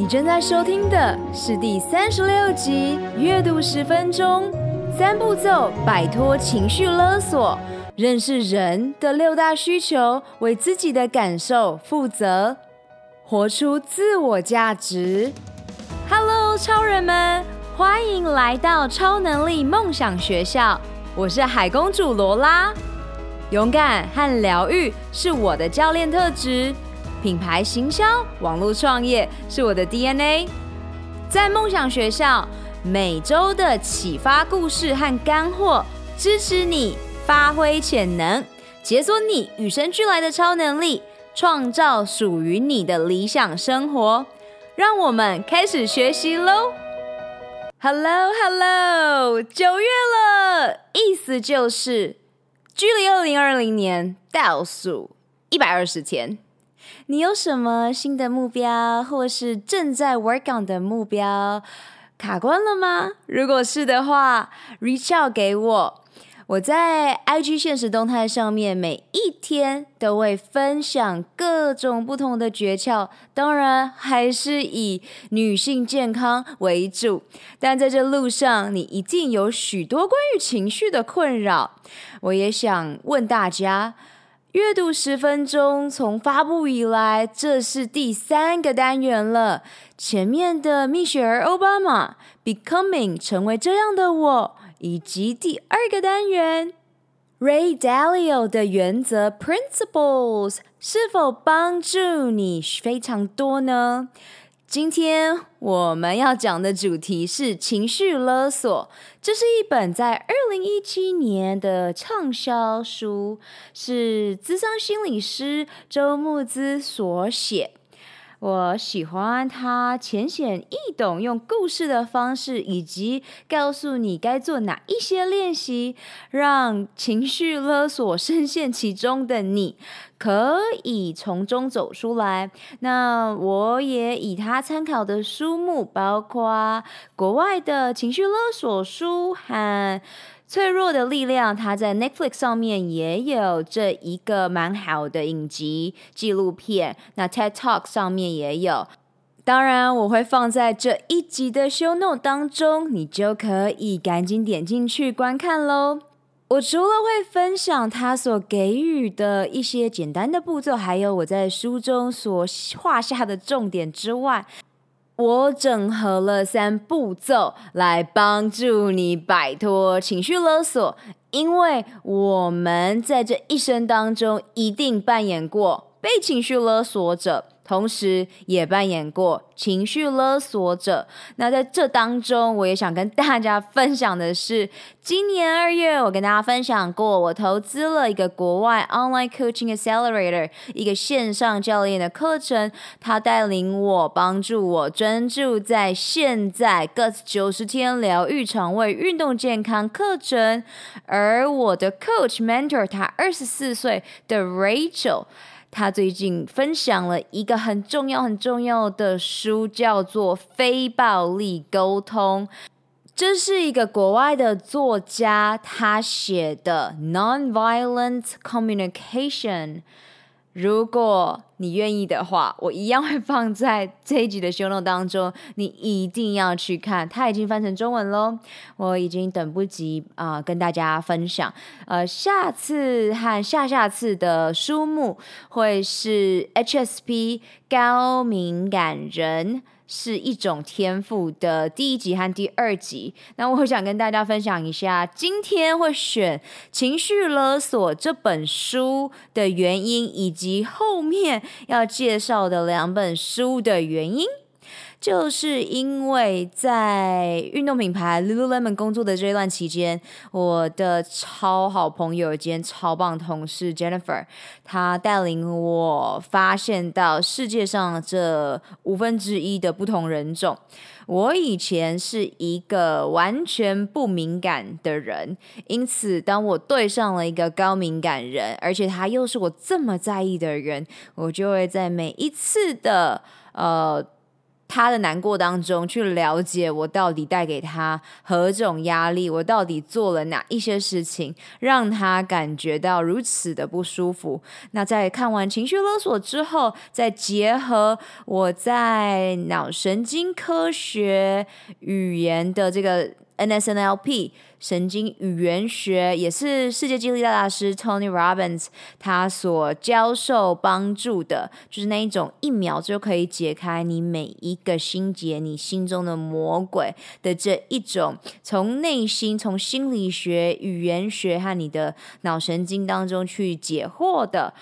你正在收听的是第三十六集《阅读十分钟》，三步骤摆脱情绪勒索，认识人的六大需求，为自己的感受负责，活出自我价值。Hello，超人们，欢迎来到超能力梦想学校，我是海公主罗拉。勇敢和疗愈是我的教练特质。品牌行销、网络创业是我的 DNA。在梦想学校，每周的启发故事和干货，支持你发挥潜能，解锁你与生俱来的超能力，创造属于你的理想生活。让我们开始学习喽！Hello Hello，九月了，意思就是距离二零二零年倒数一百二十天。你有什么新的目标，或是正在 work on 的目标卡关了吗？如果是的话，reach out 给我。我在 IG 现实动态上面每一天都会分享各种不同的诀窍，当然还是以女性健康为主。但在这路上，你一定有许多关于情绪的困扰。我也想问大家。阅读十分钟，从发布以来，这是第三个单元了。前面的蜜雪儿欧巴马，Becoming 成为这样的我，以及第二个单元 Ray Dalio 的原则 Principles，是否帮助你非常多呢？今天我们要讲的主题是情绪勒索。这是一本在二零一七年的畅销书，是资深心理师周慕姿所写。我喜欢他浅显易懂，用故事的方式，以及告诉你该做哪一些练习，让情绪勒索深陷其中的你可以从中走出来。那我也以他参考的书目，包括国外的情绪勒索书和。脆弱的力量，它在 Netflix 上面也有这一个蛮好的影集纪录片，那 TED Talk 上面也有。当然，我会放在这一集的 Show Note 当中，你就可以赶紧点进去观看喽。我除了会分享他所给予的一些简单的步骤，还有我在书中所画下的重点之外。我整合了三步骤来帮助你摆脱情绪勒索，因为我们在这一生当中一定扮演过被情绪勒索者。同时也扮演过情绪勒索者。那在这当中，我也想跟大家分享的是，今年二月我跟大家分享过，我投资了一个国外 Online Coaching Accelerator，一个线上教练的课程，他带领我，帮助我专注在现在 GUTS 九十天疗愈肠胃运动健康课程。而我的 Coach Mentor，他二十四岁的 Rachel。他最近分享了一个很重要、很重要的书，叫做《非暴力沟通》。这是一个国外的作家他写的《Nonviolent Communication》。如果你愿意的话，我一样会放在这一集的修路当中，你一定要去看。它已经翻成中文喽，我已经等不及啊、跟大家分享。呃，下次和下下次的书目会是 HSP 高敏感人。是一种天赋的第一集和第二集，那我想跟大家分享一下，今天会选《情绪勒索》这本书的原因，以及后面要介绍的两本书的原因。就是因为在运动品牌 Lululemon 工作的这段期间，我的超好朋友兼超棒同事 Jennifer，她带领我发现到世界上这五分之一的不同人种。我以前是一个完全不敏感的人，因此当我对上了一个高敏感人，而且他又是我这么在意的人，我就会在每一次的呃。他的难过当中去了解我到底带给他何种压力，我到底做了哪一些事情让他感觉到如此的不舒服。那在看完情绪勒索之后，再结合我在脑神经科学语言的这个。NSNLP 神经语言学也是世界激励大大师 Tony Robbins 他所教授帮助的，就是那一种一秒就可以解开你每一个心结、你心中的魔鬼的这一种，从内心、从心理学、语言学和你的脑神经当中去解惑的。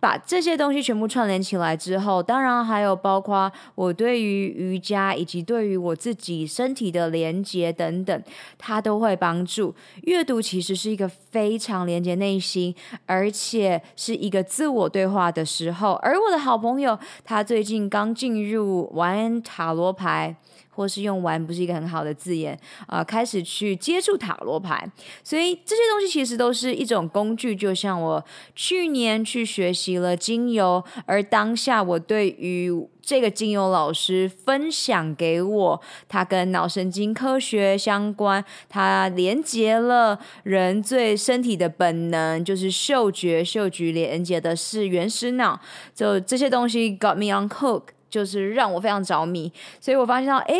把这些东西全部串联起来之后，当然还有包括我对于瑜伽以及对于我自己身体的连接等等，它都会帮助。阅读其实是一个非常连接内心，而且是一个自我对话的时候。而我的好朋友，他最近刚进入玩塔罗牌。或是用玩不是一个很好的字眼啊、呃，开始去接触塔罗牌，所以这些东西其实都是一种工具。就像我去年去学习了精油，而当下我对于这个精油老师分享给我，他跟脑神经科学相关，他连接了人最身体的本能，就是嗅觉，嗅觉连接的是原始脑，就这些东西 got me on hook。就是让我非常着迷，所以我发现到，哎，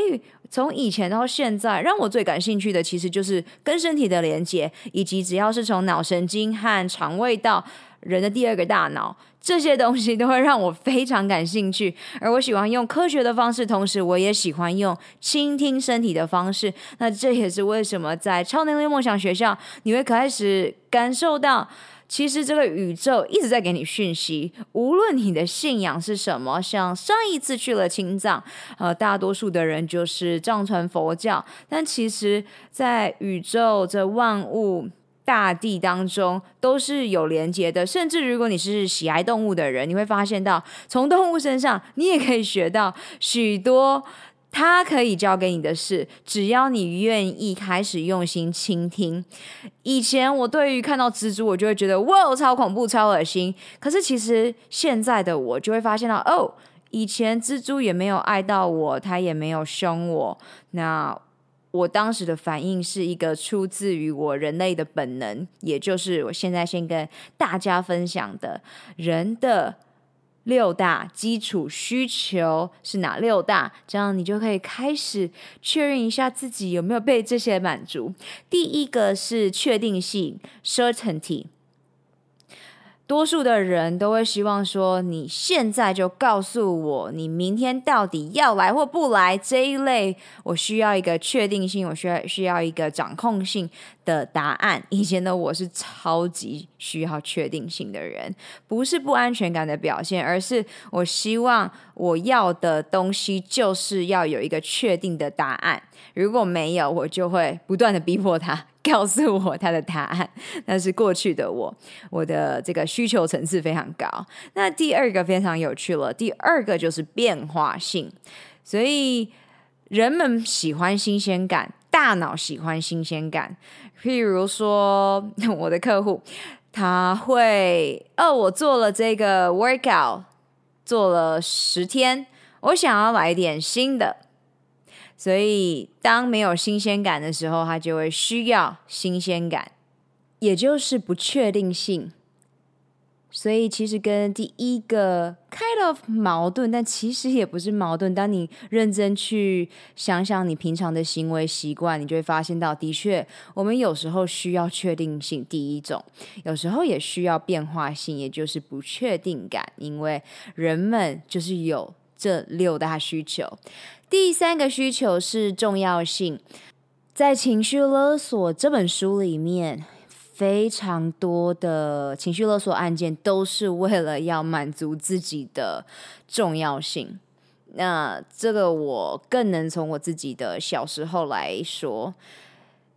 从以前到现在，让我最感兴趣的其实就是跟身体的连接，以及只要是从脑神经和肠胃到人的第二个大脑，这些东西都会让我非常感兴趣。而我喜欢用科学的方式，同时我也喜欢用倾听身体的方式。那这也是为什么在超能力梦想学校，你会开始感受到。其实这个宇宙一直在给你讯息，无论你的信仰是什么，像上一次去了青藏，呃，大多数的人就是藏传佛教，但其实，在宇宙这万物大地当中都是有连接的。甚至如果你是喜爱动物的人，你会发现到，从动物身上你也可以学到许多。他可以教给你的事，只要你愿意开始用心倾听。以前我对于看到蜘蛛，我就会觉得哇，超恐怖、超恶心。可是其实现在的我就会发现到，哦，以前蜘蛛也没有爱到我，它也没有凶我。那我当时的反应是一个出自于我人类的本能，也就是我现在先跟大家分享的人的。六大基础需求是哪六大？这样你就可以开始确认一下自己有没有被这些满足。第一个是确定性 （certainty）。多数的人都会希望说，你现在就告诉我，你明天到底要来或不来这一类。我需要一个确定性，我需要需要一个掌控性的答案。以前的我是超级需要确定性的人，不是不安全感的表现，而是我希望我要的东西就是要有一个确定的答案。如果没有，我就会不断的逼迫他。告诉我他的答案，那是过去的我，我的这个需求层次非常高。那第二个非常有趣了，第二个就是变化性。所以人们喜欢新鲜感，大脑喜欢新鲜感。譬如说，我的客户他会哦，我做了这个 workout，做了十天，我想要来点新的。所以，当没有新鲜感的时候，他就会需要新鲜感，也就是不确定性。所以，其实跟第一个 kind of 矛盾，但其实也不是矛盾。当你认真去想想你平常的行为习惯，你就会发现到，的确，我们有时候需要确定性，第一种，有时候也需要变化性，也就是不确定感，因为人们就是有这六大需求。第三个需求是重要性，在《情绪勒索》这本书里面，非常多的情绪勒索案件都是为了要满足自己的重要性。那这个我更能从我自己的小时候来说，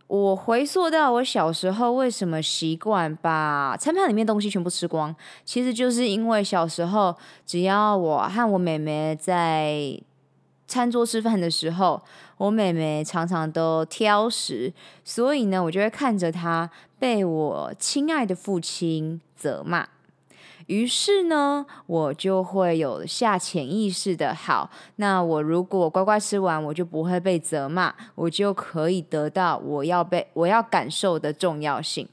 我回溯到我小时候为什么习惯把餐盘里面东西全部吃光，其实就是因为小时候只要我和我妹妹在餐桌吃饭的时候，我妹妹常常都挑食，所以呢，我就会看着她被我亲爱的父亲责骂。于是呢，我就会有下潜意识的好。那我如果乖乖吃完，我就不会被责骂，我就可以得到我要被我要感受的重要性。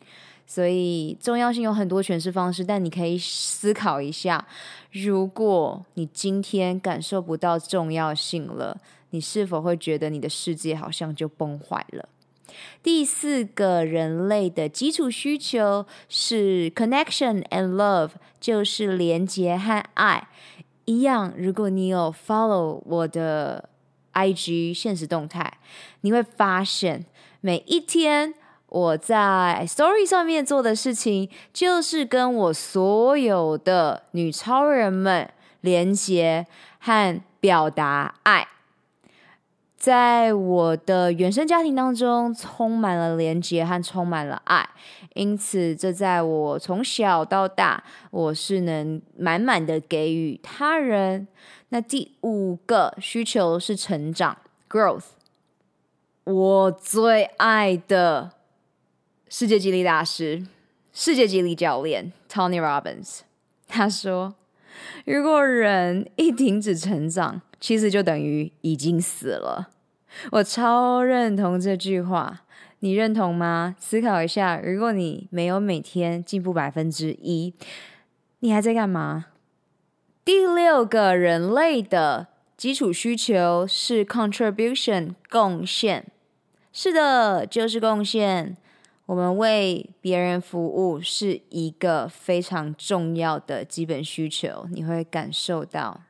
所以重要性有很多诠释方式，但你可以思考一下：如果你今天感受不到重要性了，你是否会觉得你的世界好像就崩坏了？第四个人类的基础需求是 connection and love，就是连接和爱。一样，如果你有 follow 我的 IG 现实动态，你会发现每一天我在 Story 上面做的事情，就是跟我所有的女超人们连接和表达爱。在我的原生家庭当中，充满了连接和充满了爱，因此这在我从小到大，我是能满满的给予他人。那第五个需求是成长 （growth）。我最爱的世界激励大师、世界激励教练 Tony Robbins，他说：“如果人一停止成长，”其实就等于已经死了，我超认同这句话，你认同吗？思考一下，如果你没有每天进步百分之一，你还在干嘛？第六个人类的基础需求是 contribution 贡献，是的，就是贡献。我们为别人服务是一个非常重要的基本需求，你会感受到。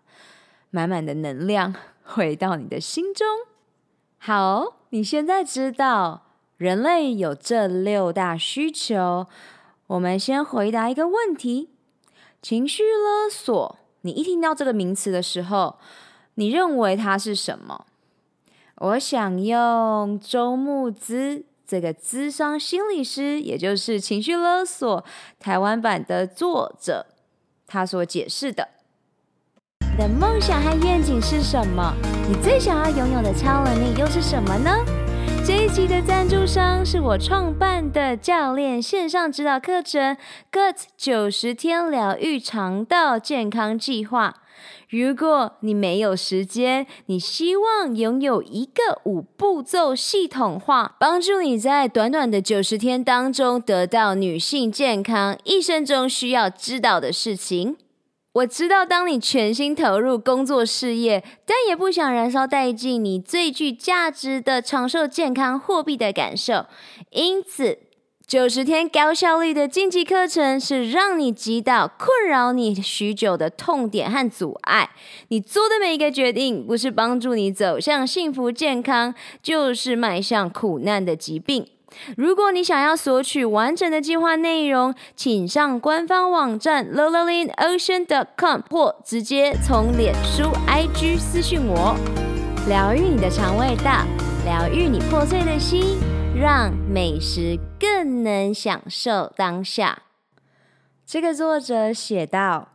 满满的能量 回到你的心中。好，你现在知道人类有这六大需求。我们先回答一个问题：情绪勒索，你一听到这个名词的时候，你认为它是什么？我想用周慕姿这个咨商心理师，也就是情绪勒索台湾版的作者，他所解释的。你的梦想和愿景是什么？你最想要拥有的超能力又是什么呢？这一集的赞助商是我创办的教练线上指导课程《GUT 九十天疗愈肠道健康计划》。如果你没有时间，你希望拥有一个五步骤系统化，帮助你在短短的九十天当中得到女性健康一生中需要知道的事情。我知道，当你全心投入工作事业，但也不想燃烧殆尽你最具价值的长寿健康货币的感受，因此九十天高效率的晋级课程是让你击倒困扰你许久的痛点和阻碍。你做的每一个决定，不是帮助你走向幸福健康，就是迈向苦难的疾病。如果你想要索取完整的计划内容，请上官方网站 lolalinocean.com，或直接从脸书 IG 私讯我。疗愈你的肠胃道，疗愈你破碎的心，让美食更能享受当下。这个作者写道：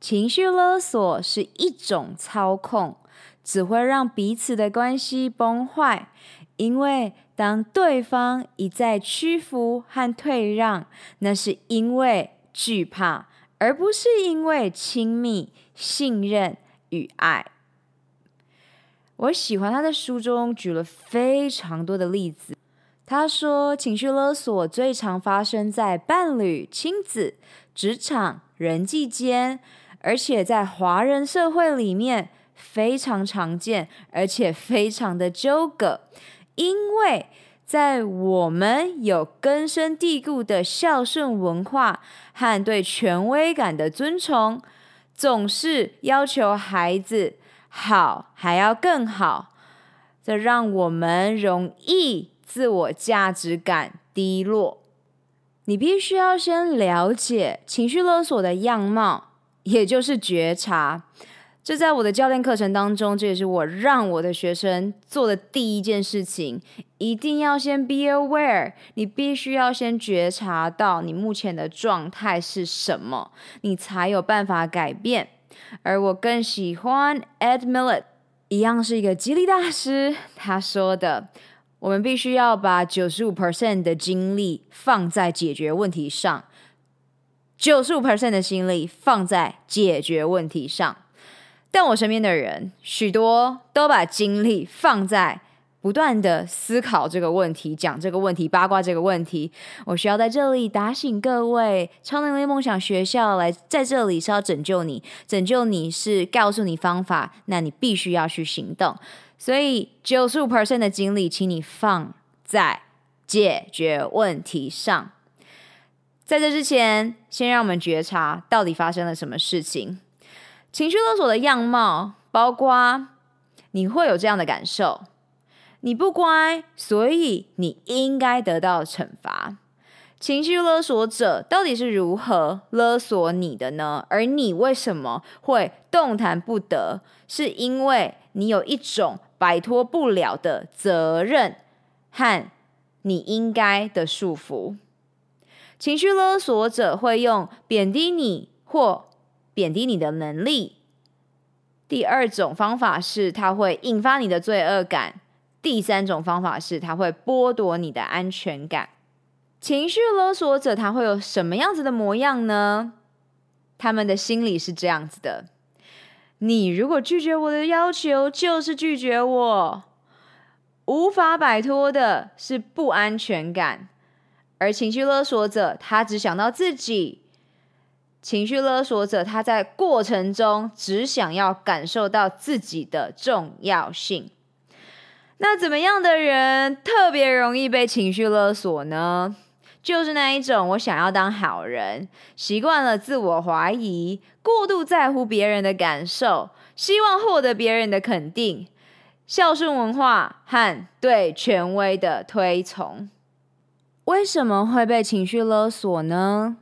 情绪勒索是一种操控，只会让彼此的关系崩坏，因为。当对方一再屈服和退让，那是因为惧怕，而不是因为亲密、信任与爱。我喜欢他的书中举了非常多的例子。他说，情绪勒索最常发生在伴侣、亲子、职场、人际间，而且在华人社会里面非常常见，而且非常的纠葛。因为在我们有根深蒂固的孝顺文化和对权威感的尊崇，总是要求孩子好还要更好，这让我们容易自我价值感低落。你必须要先了解情绪勒索的样貌，也就是觉察。这在我的教练课程当中，这也是我让我的学生做的第一件事情。一定要先 be aware，你必须要先觉察到你目前的状态是什么，你才有办法改变。而我更喜欢 Ed Mylett，一样是一个激励大师，他说的：我们必须要把九十五 percent 的精力放在解决问题上。九十五 percent 的心力放在解决问题上。但我身边的人，许多都把精力放在不断的思考这个问题、讲这个问题、八卦这个问题。我需要在这里打醒各位，超能力梦想学校来在这里是要拯救你，拯救你是告诉你方法，那你必须要去行动。所以九十五 percent 的精力，请你放在解决问题上。在这之前，先让我们觉察到底发生了什么事情。情绪勒索的样貌，包括你会有这样的感受：你不乖，所以你应该得到惩罚。情绪勒索者到底是如何勒索你的呢？而你为什么会动弹不得？是因为你有一种摆脱不了的责任和你应该的束缚。情绪勒索者会用贬低你或贬低你的能力。第二种方法是，他会引发你的罪恶感。第三种方法是，他会剥夺你的安全感。情绪勒索者他会有什么样子的模样呢？他们的心理是这样子的：你如果拒绝我的要求，就是拒绝我。无法摆脱的是不安全感，而情绪勒索者他只想到自己。情绪勒索者，他在过程中只想要感受到自己的重要性。那怎么样的人特别容易被情绪勒索呢？就是那一种，我想要当好人，习惯了自我怀疑，过度在乎别人的感受，希望获得别人的肯定，孝顺文化和对权威的推崇。为什么会被情绪勒索呢？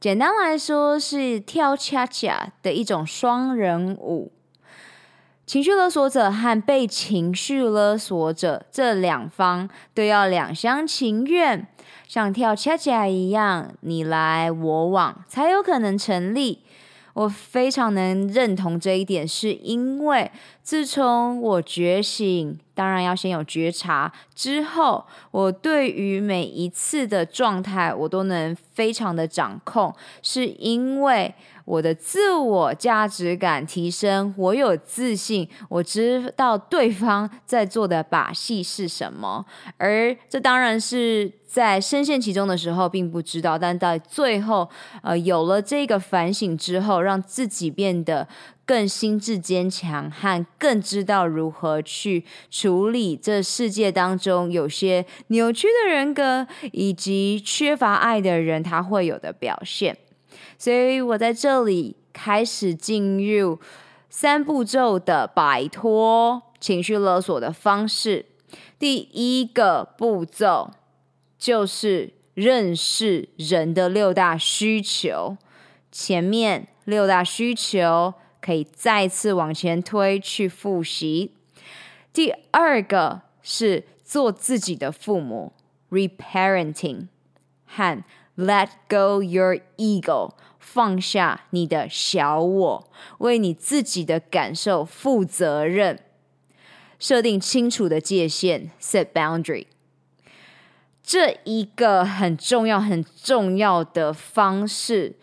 简单来说，是跳恰恰的一种双人舞。情绪勒索者和被情绪勒索者这两方都要两厢情愿，像跳恰恰一样，你来我往，才有可能成立。我非常能认同这一点，是因为自从我觉醒，当然要先有觉察，之后我对于每一次的状态，我都能非常的掌控，是因为。我的自我价值感提升，我有自信，我知道对方在做的把戏是什么，而这当然是在深陷其中的时候并不知道，但在最后，呃，有了这个反省之后，让自己变得更心智坚强，和更知道如何去处理这世界当中有些扭曲的人格，以及缺乏爱的人他会有的表现。所以我在这里开始进入三步骤的摆脱情绪勒索的方式。第一个步骤就是认识人的六大需求。前面六大需求可以再次往前推去复习。第二个是做自己的父母，reparenting 和 let go your ego。放下你的小我，为你自己的感受负责任，设定清楚的界限，set boundary。这一个很重要、很重要的方式，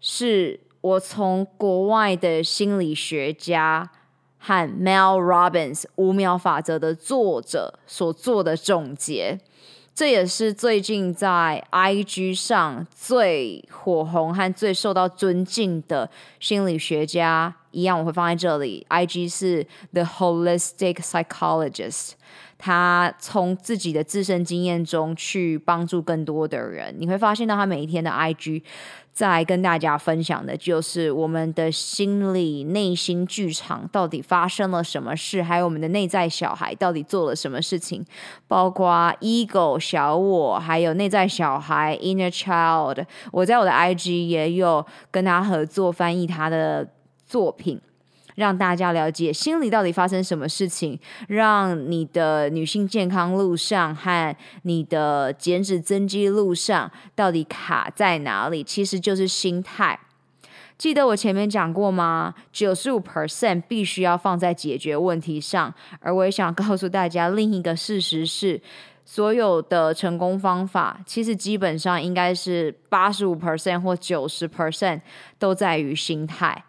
是我从国外的心理学家和 Mel Robbins 五秒法则的作者所做的总结。这也是最近在 IG 上最火红和最受到尊敬的心理学家，一样我会放在这里。IG 是 The Holistic Psychologist，他从自己的自身经验中去帮助更多的人，你会发现到他每一天的 IG。再跟大家分享的就是我们的心理内心剧场到底发生了什么事，还有我们的内在小孩到底做了什么事情，包括 ego 小我，还有内在小孩 inner child。我在我的 IG 也有跟他合作翻译他的作品。让大家了解心里到底发生什么事情，让你的女性健康路上和你的减脂增肌路上到底卡在哪里，其实就是心态。记得我前面讲过吗？九十五 percent 必须要放在解决问题上，而我也想告诉大家另一个事实是，所有的成功方法，其实基本上应该是八十五 percent 或九十 percent 都在于心态。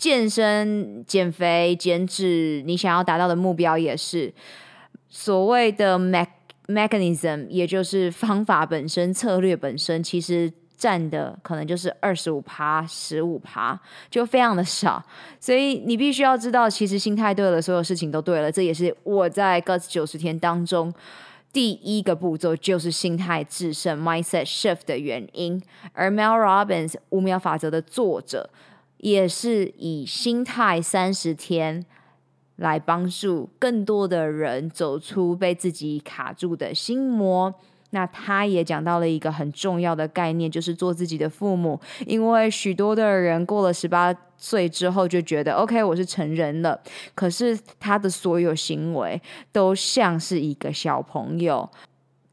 健身、减肥、减脂，你想要达到的目标也是所谓的 me mechanism，也就是方法本身、策略本身，其实占的可能就是二十五趴、十五趴，就非常的少。所以你必须要知道，其实心态对了，所有事情都对了。这也是我在 Guts 九十天当中。第一个步骤就是心态制胜 （mindset shift） 的原因，而 Mel Robbins 五秒法则的作者也是以心态三十天来帮助更多的人走出被自己卡住的心魔。那他也讲到了一个很重要的概念，就是做自己的父母，因为许多的人过了十八岁之后就觉得 OK，我是成人了，可是他的所有行为都像是一个小朋友，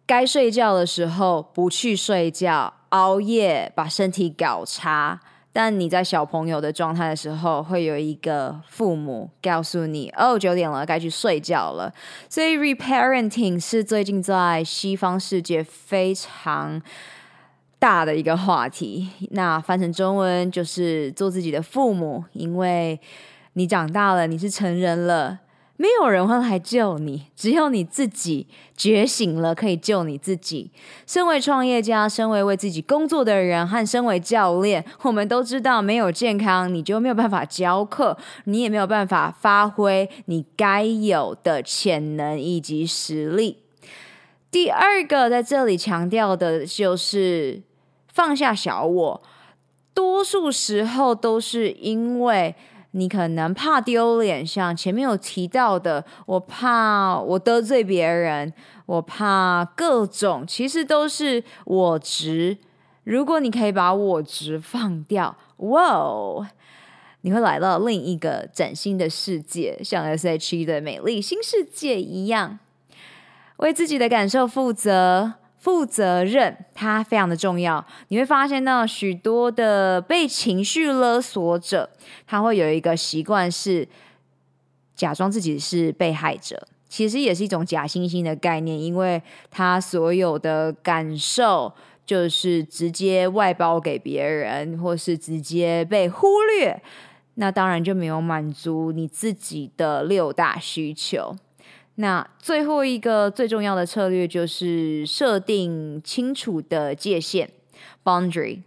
该睡觉的时候不去睡觉，熬夜把身体搞差。但你在小朋友的状态的时候，会有一个父母告诉你：“哦，九点了，该去睡觉了。”所以，reparenting 是最近在西方世界非常大的一个话题。那翻成中文就是做自己的父母，因为你长大了，你是成人了。没有人会来救你，只有你自己觉醒了，可以救你自己。身为创业家，身为为自己工作的人，和身为教练，我们都知道，没有健康，你就没有办法教课，你也没有办法发挥你该有的潜能以及实力。第二个在这里强调的就是放下小我，多数时候都是因为。你可能怕丢脸，像前面有提到的，我怕我得罪别人，我怕各种，其实都是我执。如果你可以把我执放掉，哇哦，你会来到另一个崭新的世界，像 S.H.E 的美丽新世界一样，为自己的感受负责。负责任，它非常的重要。你会发现到许多的被情绪勒索者，他会有一个习惯是假装自己是被害者，其实也是一种假惺惺的概念，因为他所有的感受就是直接外包给别人，或是直接被忽略，那当然就没有满足你自己的六大需求。那最后一个最重要的策略就是设定清楚的界限 （boundary）。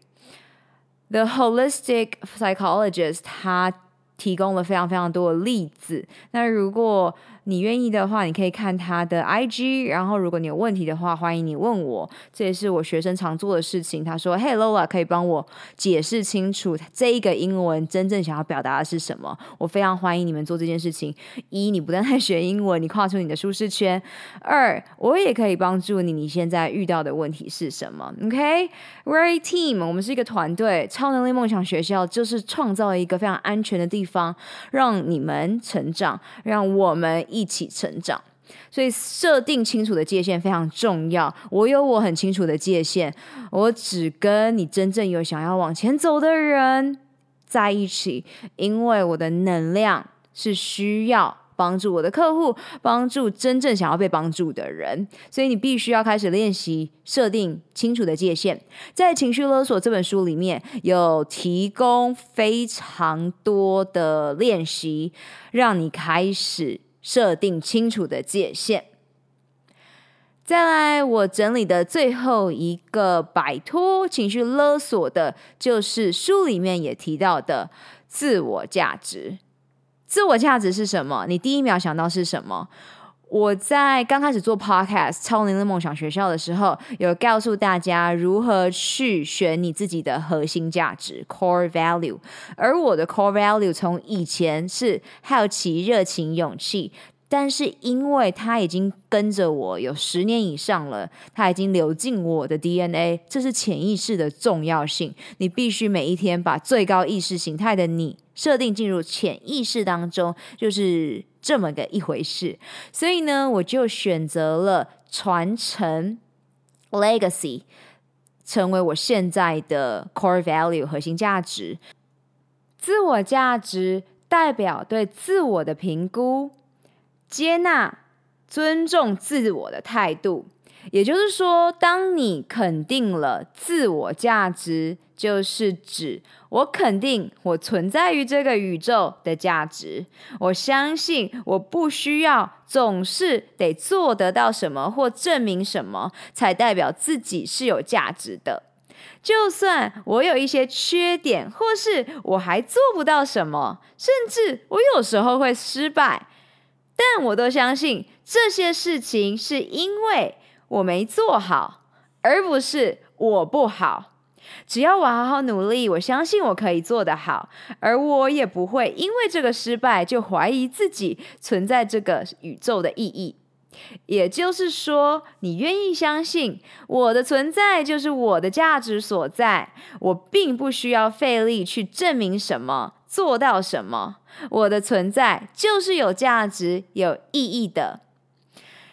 The holistic psychologist 他提供了非常非常多的例子。那如果你愿意的话，你可以看他的 IG。然后，如果你有问题的话，欢迎你问我。这也是我学生常做的事情。他说：“Hey Lola，可以帮我解释清楚这一个英文真正想要表达的是什么？”我非常欢迎你们做这件事情。一，你不但在学英文，你跨出你的舒适圈；二，我也可以帮助你。你现在遇到的问题是什么？OK，We're a team，我们是一个团队。超能力梦想学校就是创造一个非常安全的地方，让你们成长，让我们。一起成长，所以设定清楚的界限非常重要。我有我很清楚的界限，我只跟你真正有想要往前走的人在一起，因为我的能量是需要帮助我的客户，帮助真正想要被帮助的人。所以你必须要开始练习设定清楚的界限。在《情绪勒索》这本书里面有提供非常多的练习，让你开始。设定清楚的界限。再来，我整理的最后一个摆脱情绪勒索的，就是书里面也提到的自我价值。自我价值是什么？你第一秒想到是什么？我在刚开始做 Podcast 超能的梦想学校的时候，有告诉大家如何去选你自己的核心价值 Core Value。而我的 Core Value 从以前是好奇、热情、勇气，但是因为它已经跟着我有十年以上了，它已经流进我的 DNA，这是潜意识的重要性。你必须每一天把最高意识形态的你设定进入潜意识当中，就是。这么个一回事，所以呢，我就选择了传承 （legacy） 成为我现在的 core value 核心价值。自我价值代表对自我的评估、接纳、尊重自我的态度。也就是说，当你肯定了自我价值，就是指我肯定我存在于这个宇宙的价值。我相信我不需要总是得做得到什么或证明什么，才代表自己是有价值的。就算我有一些缺点，或是我还做不到什么，甚至我有时候会失败，但我都相信这些事情是因为。我没做好，而不是我不好。只要我好好努力，我相信我可以做得好，而我也不会因为这个失败就怀疑自己存在这个宇宙的意义。也就是说，你愿意相信我的存在就是我的价值所在，我并不需要费力去证明什么，做到什么，我的存在就是有价值、有意义的。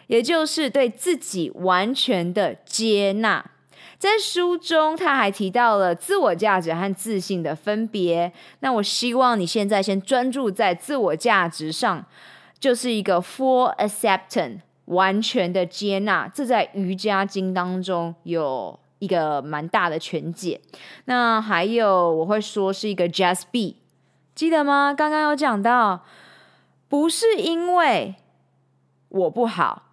也就是对自己完全的接纳。在书中，他还提到了自我价值和自信的分别。那我希望你现在先专注在自我价值上，就是一个 full acceptance，完全的接纳。这在瑜伽经当中有一个蛮大的全解。那还有，我会说是一个 just be，记得吗？刚刚有讲到，不是因为我不好。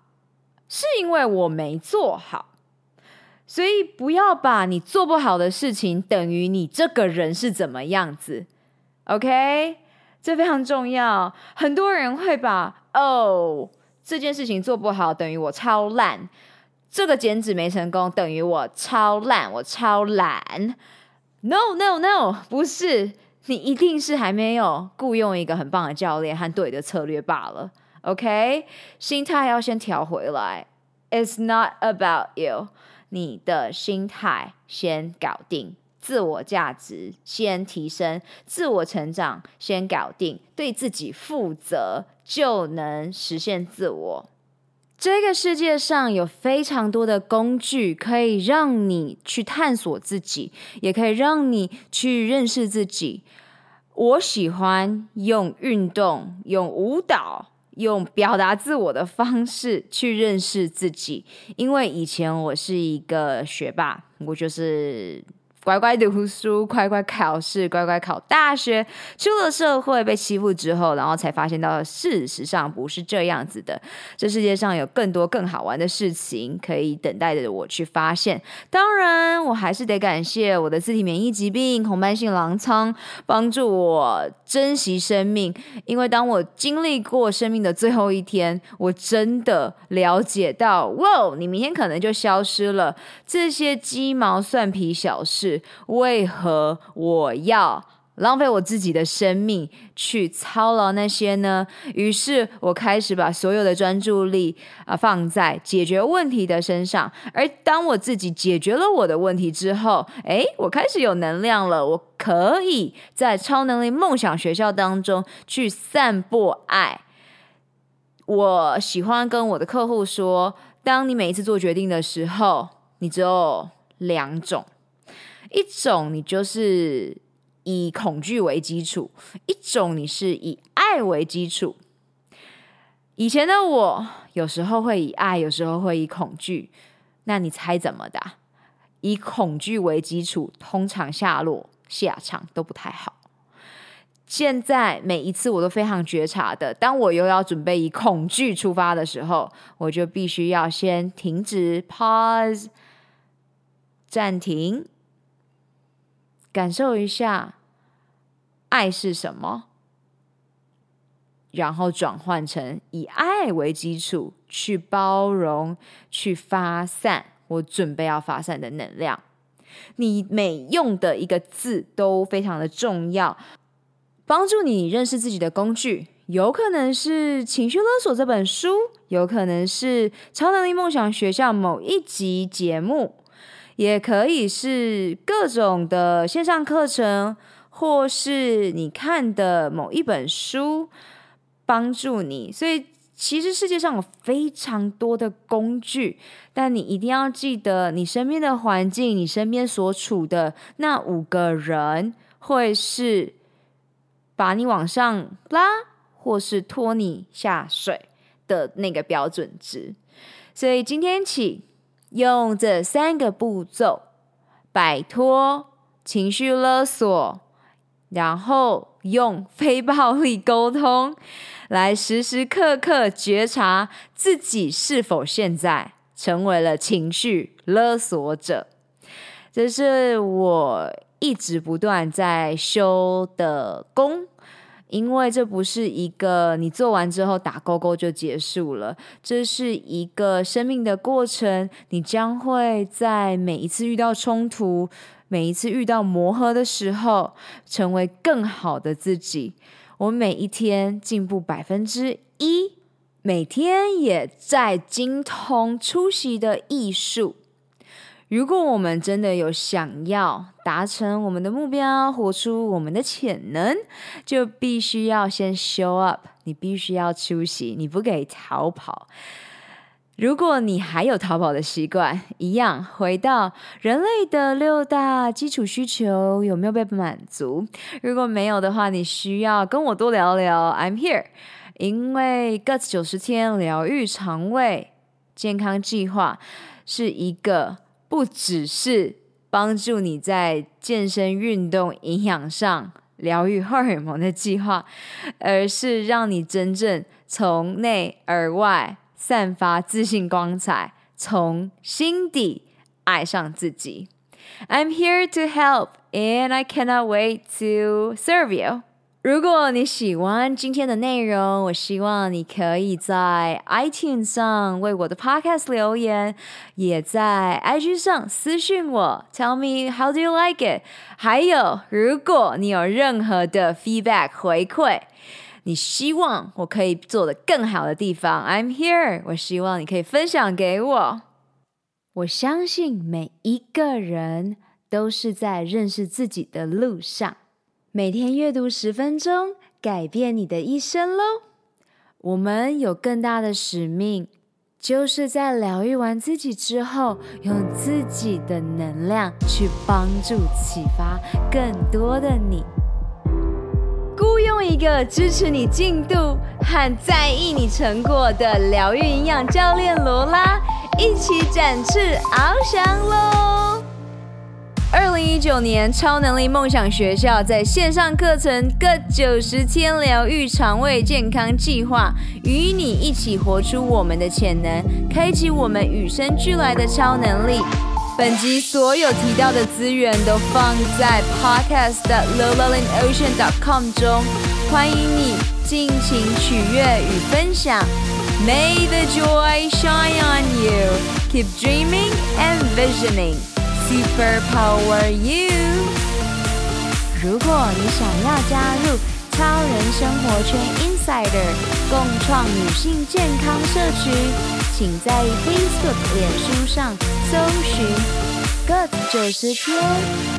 是因为我没做好，所以不要把你做不好的事情等于你这个人是怎么样子，OK？这非常重要。很多人会把哦，这件事情做不好等于我超烂，这个减脂没成功等于我超烂，我超懒。No No No，不是，你一定是还没有雇佣一个很棒的教练和对的策略罢了。OK，心态要先调回来。It's not about you，你的心态先搞定，自我价值先提升，自我成长先搞定，对自己负责，就能实现自我。这个世界上有非常多的工具，可以让你去探索自己，也可以让你去认识自己。我喜欢用运动，用舞蹈。用表达自我的方式去认识自己，因为以前我是一个学霸，我就是。乖乖读书，乖乖考试，乖乖考大学。出了社会被欺负之后，然后才发现到事实上不是这样子的。这世界上有更多更好玩的事情可以等待着我去发现。当然，我还是得感谢我的自体免疫疾病红斑性狼疮，帮助我珍惜生命。因为当我经历过生命的最后一天，我真的了解到，哇，你明天可能就消失了。这些鸡毛蒜皮小事。为何我要浪费我自己的生命去操劳那些呢？于是我开始把所有的专注力啊放在解决问题的身上。而当我自己解决了我的问题之后，诶，我开始有能量了。我可以在超能力梦想学校当中去散播爱。我喜欢跟我的客户说：当你每一次做决定的时候，你只有两种。一种你就是以恐惧为基础，一种你是以爱为基础。以前的我有时候会以爱，有时候会以恐惧。那你猜怎么的？以恐惧为基础，通常下落下场都不太好。现在每一次我都非常觉察的，当我又要准备以恐惧出发的时候，我就必须要先停止，pause，暂停。感受一下爱是什么，然后转换成以爱为基础去包容、去发散我准备要发散的能量。你每用的一个字都非常的重要，帮助你认识自己的工具，有可能是《情绪勒索》这本书，有可能是《超能力梦想学校》某一集节目。也可以是各种的线上课程，或是你看的某一本书帮助你。所以，其实世界上有非常多的工具，但你一定要记得，你身边的环境，你身边所处的那五个人，会是把你往上拉，或是拖你下水的那个标准值。所以今天起。用这三个步骤摆脱情绪勒索，然后用非暴力沟通来时时刻刻觉察自己是否现在成为了情绪勒索者。这是我一直不断在修的功。因为这不是一个你做完之后打勾勾就结束了，这是一个生命的过程。你将会在每一次遇到冲突、每一次遇到磨合的时候，成为更好的自己。我每一天进步百分之一，每天也在精通出席的艺术。如果我们真的有想要达成我们的目标，活出我们的潜能，就必须要先 show up。你必须要出席，你不可以逃跑。如果你还有逃跑的习惯，一样回到人类的六大基础需求有没有被满足？如果没有的话，你需要跟我多聊聊。I'm here，因为 Gut 九十天疗愈肠胃健康计划是一个。不只是帮助你在健身、运动、营养上疗愈荷尔蒙的计划，而是让你真正从内而外散发自信光彩，从心底爱上自己。I'm here to help, and I cannot wait to serve you. 如果你喜欢今天的内容，我希望你可以在 iTunes 上为我的 Podcast 留言，也在 IG 上私信我，Tell me how do you like it。还有，如果你有任何的 feedback 回馈，你希望我可以做的更好的地方，I'm here。我希望你可以分享给我。我相信每一个人都是在认识自己的路上。每天阅读十分钟，改变你的一生喽！我们有更大的使命，就是在疗愈完自己之后，用自己的能量去帮助、启发更多的你。雇佣一个支持你进度和在意你成果的疗愈营养教练罗拉，一起展翅翱翔喽！二零一九年超能力梦想学校在线上课程《各九十天疗愈肠胃健康计划》，与你一起活出我们的潜能，开启我们与生俱来的超能力。本集所有提到的资源都放在 podcast 的 lowlevelocean.com 中，欢迎你尽情取悦与分享。May the joy shine on you. Keep dreaming and visioning. Super Power You！如果你想要加入超人生活圈 Insider 共创女性健康社区，请在 Facebook、脸书上搜寻 “Good 九十天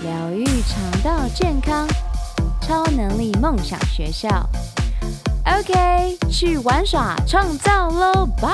疗愈肠道健康超能力梦想学校”。OK，去玩耍创造喽，拜！